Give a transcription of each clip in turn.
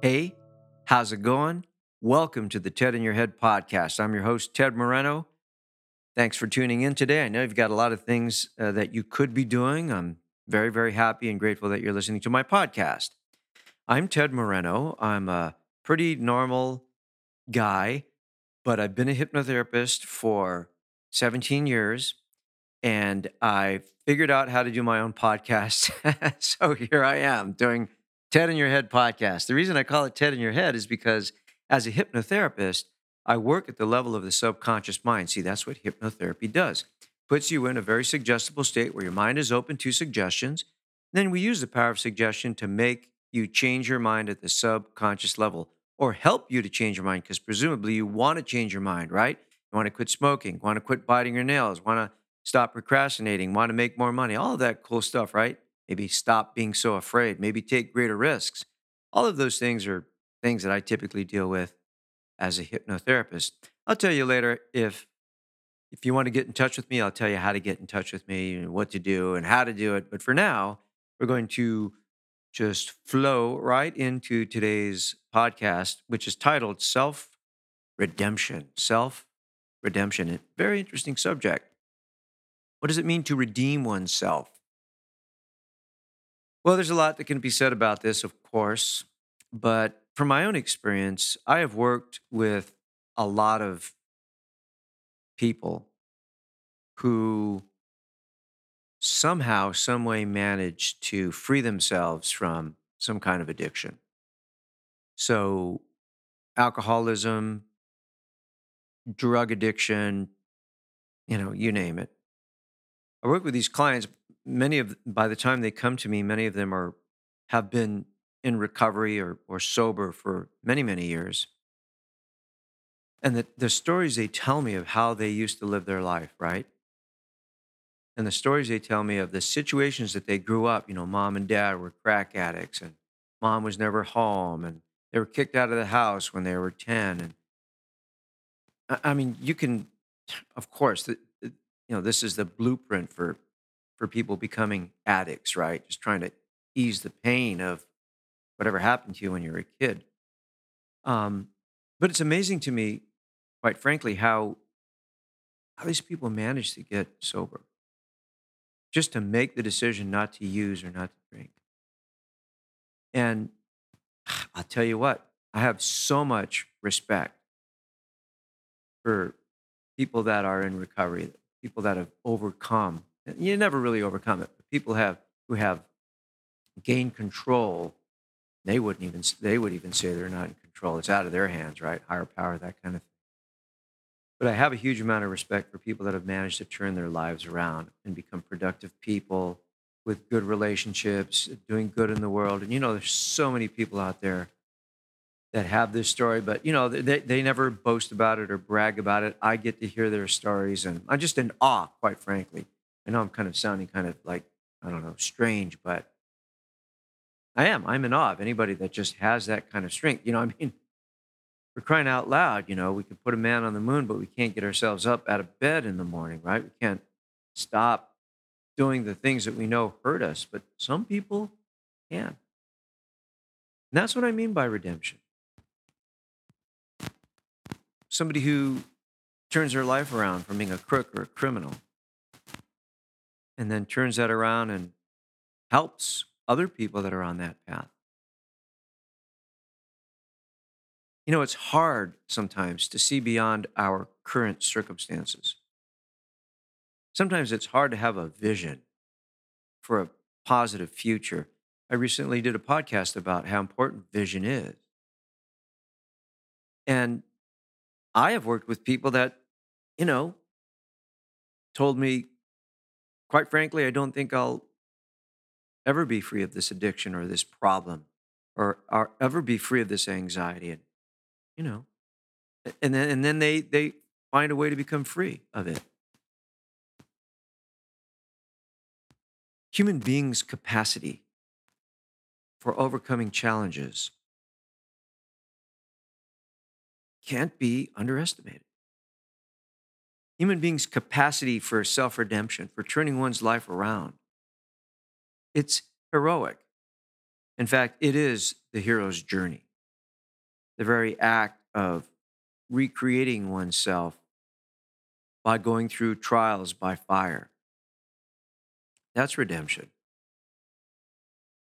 Hey, how's it going? Welcome to the TED in Your Head podcast. I'm your host, Ted Moreno. Thanks for tuning in today. I know you've got a lot of things uh, that you could be doing. I'm very, very happy and grateful that you're listening to my podcast. I'm Ted Moreno. I'm a pretty normal guy, but I've been a hypnotherapist for 17 years and I figured out how to do my own podcast. so here I am doing TED in Your Head podcast. The reason I call it TED in Your Head is because as a hypnotherapist, I work at the level of the subconscious mind. See, that's what hypnotherapy does. Puts you in a very suggestible state where your mind is open to suggestions. Then we use the power of suggestion to make you change your mind at the subconscious level or help you to change your mind because presumably you want to change your mind, right? You want to quit smoking, want to quit biting your nails, want to stop procrastinating, want to make more money, all that cool stuff, right? Maybe stop being so afraid, maybe take greater risks. All of those things are things that I typically deal with as a hypnotherapist. I'll tell you later if if you want to get in touch with me, I'll tell you how to get in touch with me and what to do and how to do it. But for now, we're going to just flow right into today's podcast, which is titled Self Redemption. Self Redemption. Very interesting subject. What does it mean to redeem oneself? Well, there's a lot that can be said about this, of course, but from my own experience, I have worked with a lot of people who somehow, some way managed to free themselves from some kind of addiction. So, alcoholism, drug addiction, you know, you name it. I work with these clients many of by the time they come to me, many of them are have been in recovery or or sober for many many years. And the, the stories they tell me of how they used to live their life, right? And the stories they tell me of the situations that they grew up, you know, mom and dad were crack addicts and mom was never home and they were kicked out of the house when they were 10 and I mean, you can, of course, the, you know, this is the blueprint for for people becoming addicts, right? Just trying to ease the pain of whatever happened to you when you were a kid. Um, but it's amazing to me, quite frankly, how how these people manage to get sober, just to make the decision not to use or not to drink. And I'll tell you what, I have so much respect for people that are in recovery, people that have overcome you never really overcome it. People have who have gained control, they wouldn't even they would even say they're not in control. It's out of their hands, right? Higher power, that kind of thing. But I have a huge amount of respect for people that have managed to turn their lives around and become productive people with good relationships, doing good in the world. And you know, there's so many people out there that have this story, but you know, they, they never boast about it or brag about it. I get to hear their stories and I'm just in awe, quite frankly. I know I'm kind of sounding kind of like, I don't know, strange, but I am. I'm in awe of anybody that just has that kind of strength. You know, I mean, we're crying out loud, you know, we could put a man on the moon, but we can't get ourselves up out of bed in the morning, right? We can't stop doing the things that we know hurt us, but some people can. And that's what I mean by redemption. Somebody who turns their life around from being a crook or a criminal and then turns that around and helps other people that are on that path. You know, it's hard sometimes to see beyond our current circumstances. Sometimes it's hard to have a vision for a positive future. I recently did a podcast about how important vision is. And I have worked with people that, you know, told me, quite frankly, I don't think I'll ever be free of this addiction or this problem or, or ever be free of this anxiety. And, you know, and then, and then they, they find a way to become free of it. Human beings' capacity for overcoming challenges can't be underestimated. Human beings' capacity for self redemption, for turning one's life around, it's heroic. In fact, it is the hero's journey. The very act of recreating oneself by going through trials by fire. That's redemption.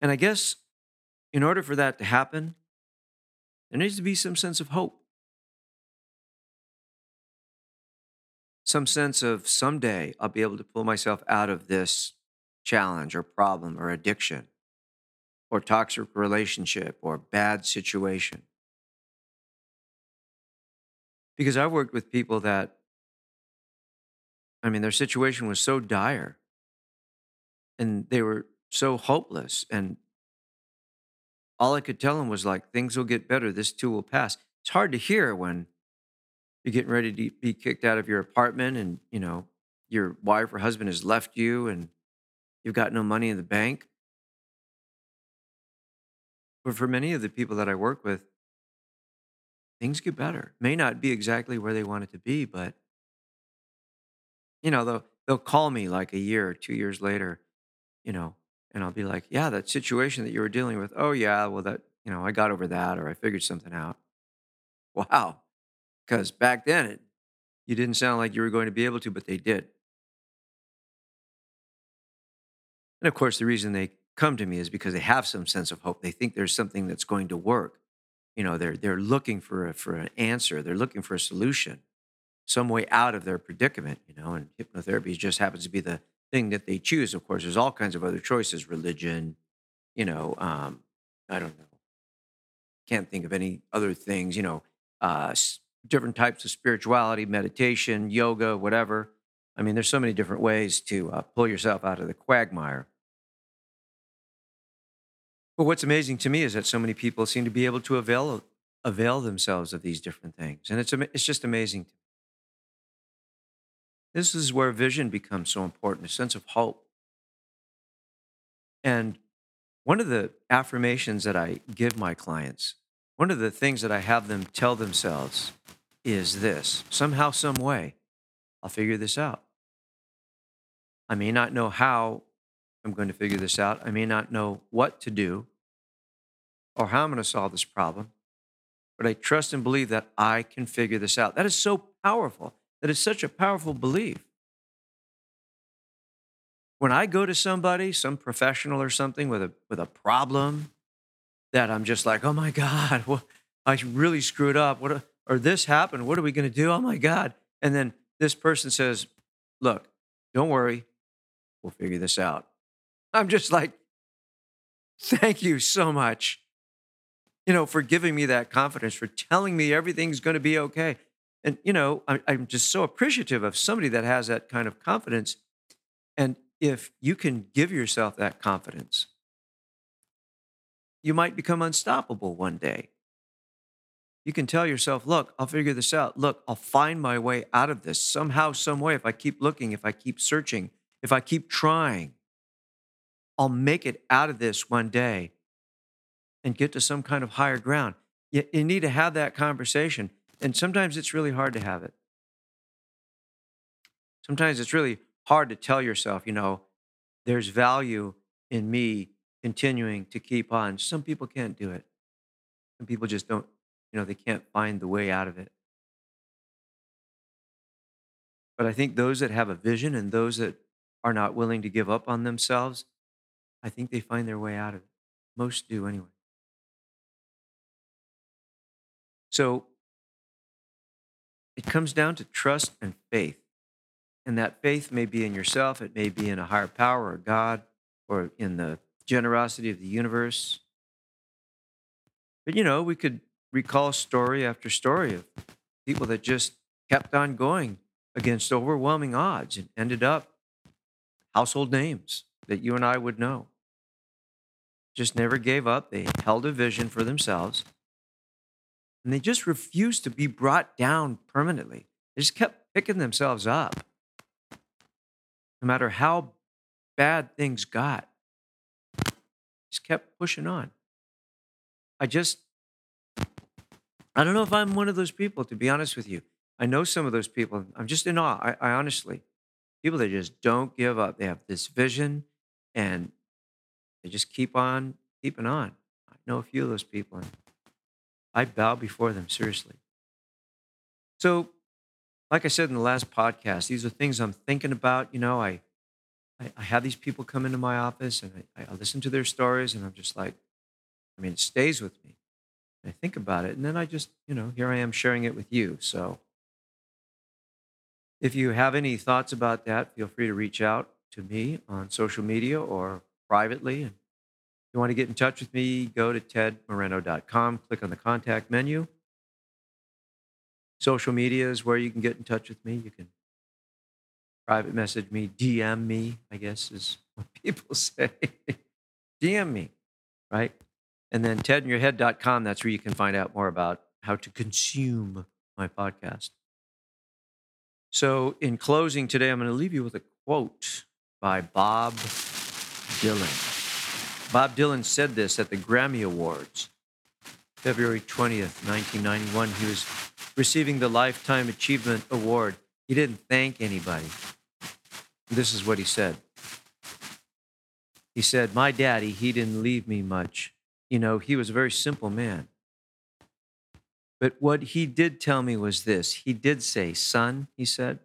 And I guess in order for that to happen, there needs to be some sense of hope. Some sense of someday I'll be able to pull myself out of this challenge or problem or addiction or toxic relationship or bad situation. Because I've worked with people that, I mean, their situation was so dire and they were so hopeless. And all I could tell them was like, things will get better. This too will pass. It's hard to hear when you're getting ready to be kicked out of your apartment and, you know, your wife or husband has left you and you've got no money in the bank. But for many of the people that I work with, things get better. May not be exactly where they want it to be, but you know, they'll they'll call me like a year or two years later, you know, and I'll be like, Yeah, that situation that you were dealing with, oh yeah, well that, you know, I got over that or I figured something out. Wow. Because back then it you didn't sound like you were going to be able to, but they did. And of course, the reason they come to me is because they have some sense of hope. They think there's something that's going to work. You know, they're they're looking for a, for an answer. They're looking for a solution, some way out of their predicament. You know, and hypnotherapy just happens to be the thing that they choose. Of course, there's all kinds of other choices: religion. You know, um, I don't know. Can't think of any other things. You know, uh, different types of spirituality, meditation, yoga, whatever. I mean, there's so many different ways to uh, pull yourself out of the quagmire. But what's amazing to me is that so many people seem to be able to avail avail themselves of these different things, and it's it's just amazing. This is where vision becomes so important, a sense of hope. And one of the affirmations that I give my clients, one of the things that I have them tell themselves is this somehow, some way, I'll figure this out. I may not know how I'm going to figure this out. I may not know what to do or how I'm going to solve this problem, but I trust and believe that I can figure this out. That is so powerful. That is such a powerful belief. When I go to somebody, some professional or something with a with a problem that I'm just like, "Oh my god, what, I really screwed up. What or this happened. What are we going to do? Oh my god." And then this person says, "Look, don't worry. We'll figure this out. I'm just like, thank you so much, you know, for giving me that confidence, for telling me everything's going to be okay. And, you know, I'm just so appreciative of somebody that has that kind of confidence. And if you can give yourself that confidence, you might become unstoppable one day. You can tell yourself, look, I'll figure this out. Look, I'll find my way out of this somehow, some way. If I keep looking, if I keep searching, if I keep trying, I'll make it out of this one day and get to some kind of higher ground. You, you need to have that conversation. And sometimes it's really hard to have it. Sometimes it's really hard to tell yourself, you know, there's value in me continuing to keep on. Some people can't do it. Some people just don't, you know, they can't find the way out of it. But I think those that have a vision and those that are not willing to give up on themselves, I think they find their way out of it. Most do anyway. So it comes down to trust and faith. And that faith may be in yourself, it may be in a higher power or God or in the generosity of the universe. But you know, we could recall story after story of people that just kept on going against overwhelming odds and ended up household names that you and I would know. just never gave up. They held a vision for themselves. And they just refused to be brought down permanently. They just kept picking themselves up. No matter how bad things got, just kept pushing on. I just, I don't know if I'm one of those people, to be honest with you. I know some of those people. I'm just in awe. I, I honestly, people that just don't give up. They have this vision and they just keep on keeping on. I know a few of those people and I bow before them, seriously. So, like I said in the last podcast, these are things I'm thinking about. You know, I, I, I have these people come into my office and I, I listen to their stories and I'm just like, I mean, it stays with me. I think about it and then I just, you know, here I am sharing it with you. So, if you have any thoughts about that, feel free to reach out to me on social media or privately. And if you want to get in touch with me, go to tedmoreno.com, click on the contact menu. Social media is where you can get in touch with me. You can private message me, DM me, I guess is what people say. DM me, right? And then tedinyourhead.com, that's where you can find out more about how to consume my podcast. So, in closing today, I'm going to leave you with a quote by Bob Dylan. Bob Dylan said this at the Grammy Awards, February 20th, 1991. He was receiving the Lifetime Achievement Award. He didn't thank anybody. This is what he said. He said, My daddy, he didn't leave me much. You know, he was a very simple man. But what he did tell me was this he did say, Son, he said,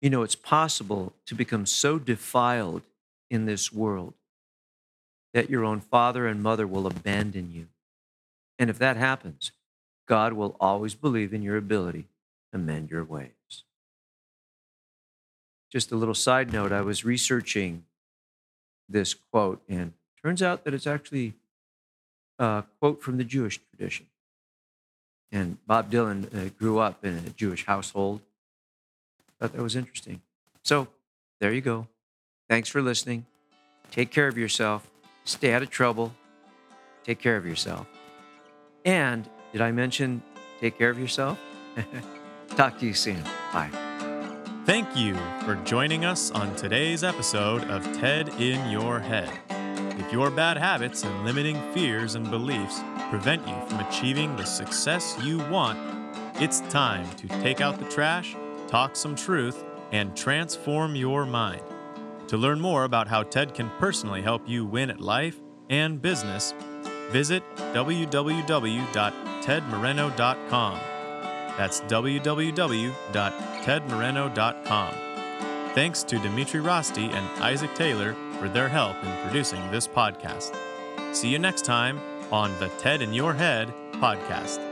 you know, it's possible to become so defiled in this world that your own father and mother will abandon you. And if that happens, God will always believe in your ability to mend your ways. Just a little side note I was researching this quote, and turns out that it's actually a quote from the Jewish tradition. And Bob Dylan uh, grew up in a Jewish household. Thought that was interesting. So there you go. Thanks for listening. Take care of yourself. Stay out of trouble. Take care of yourself. And did I mention take care of yourself? Talk to you soon. Bye. Thank you for joining us on today's episode of TED in Your Head. If your bad habits and limiting fears and beliefs prevent you from achieving the success you want, it's time to take out the trash, talk some truth, and transform your mind. To learn more about how TED can personally help you win at life and business, visit www.tedmoreno.com. That's www.tedmoreno.com. Thanks to Dimitri Rosti and Isaac Taylor for their help in producing this podcast. See you next time on the TED in Your Head podcast.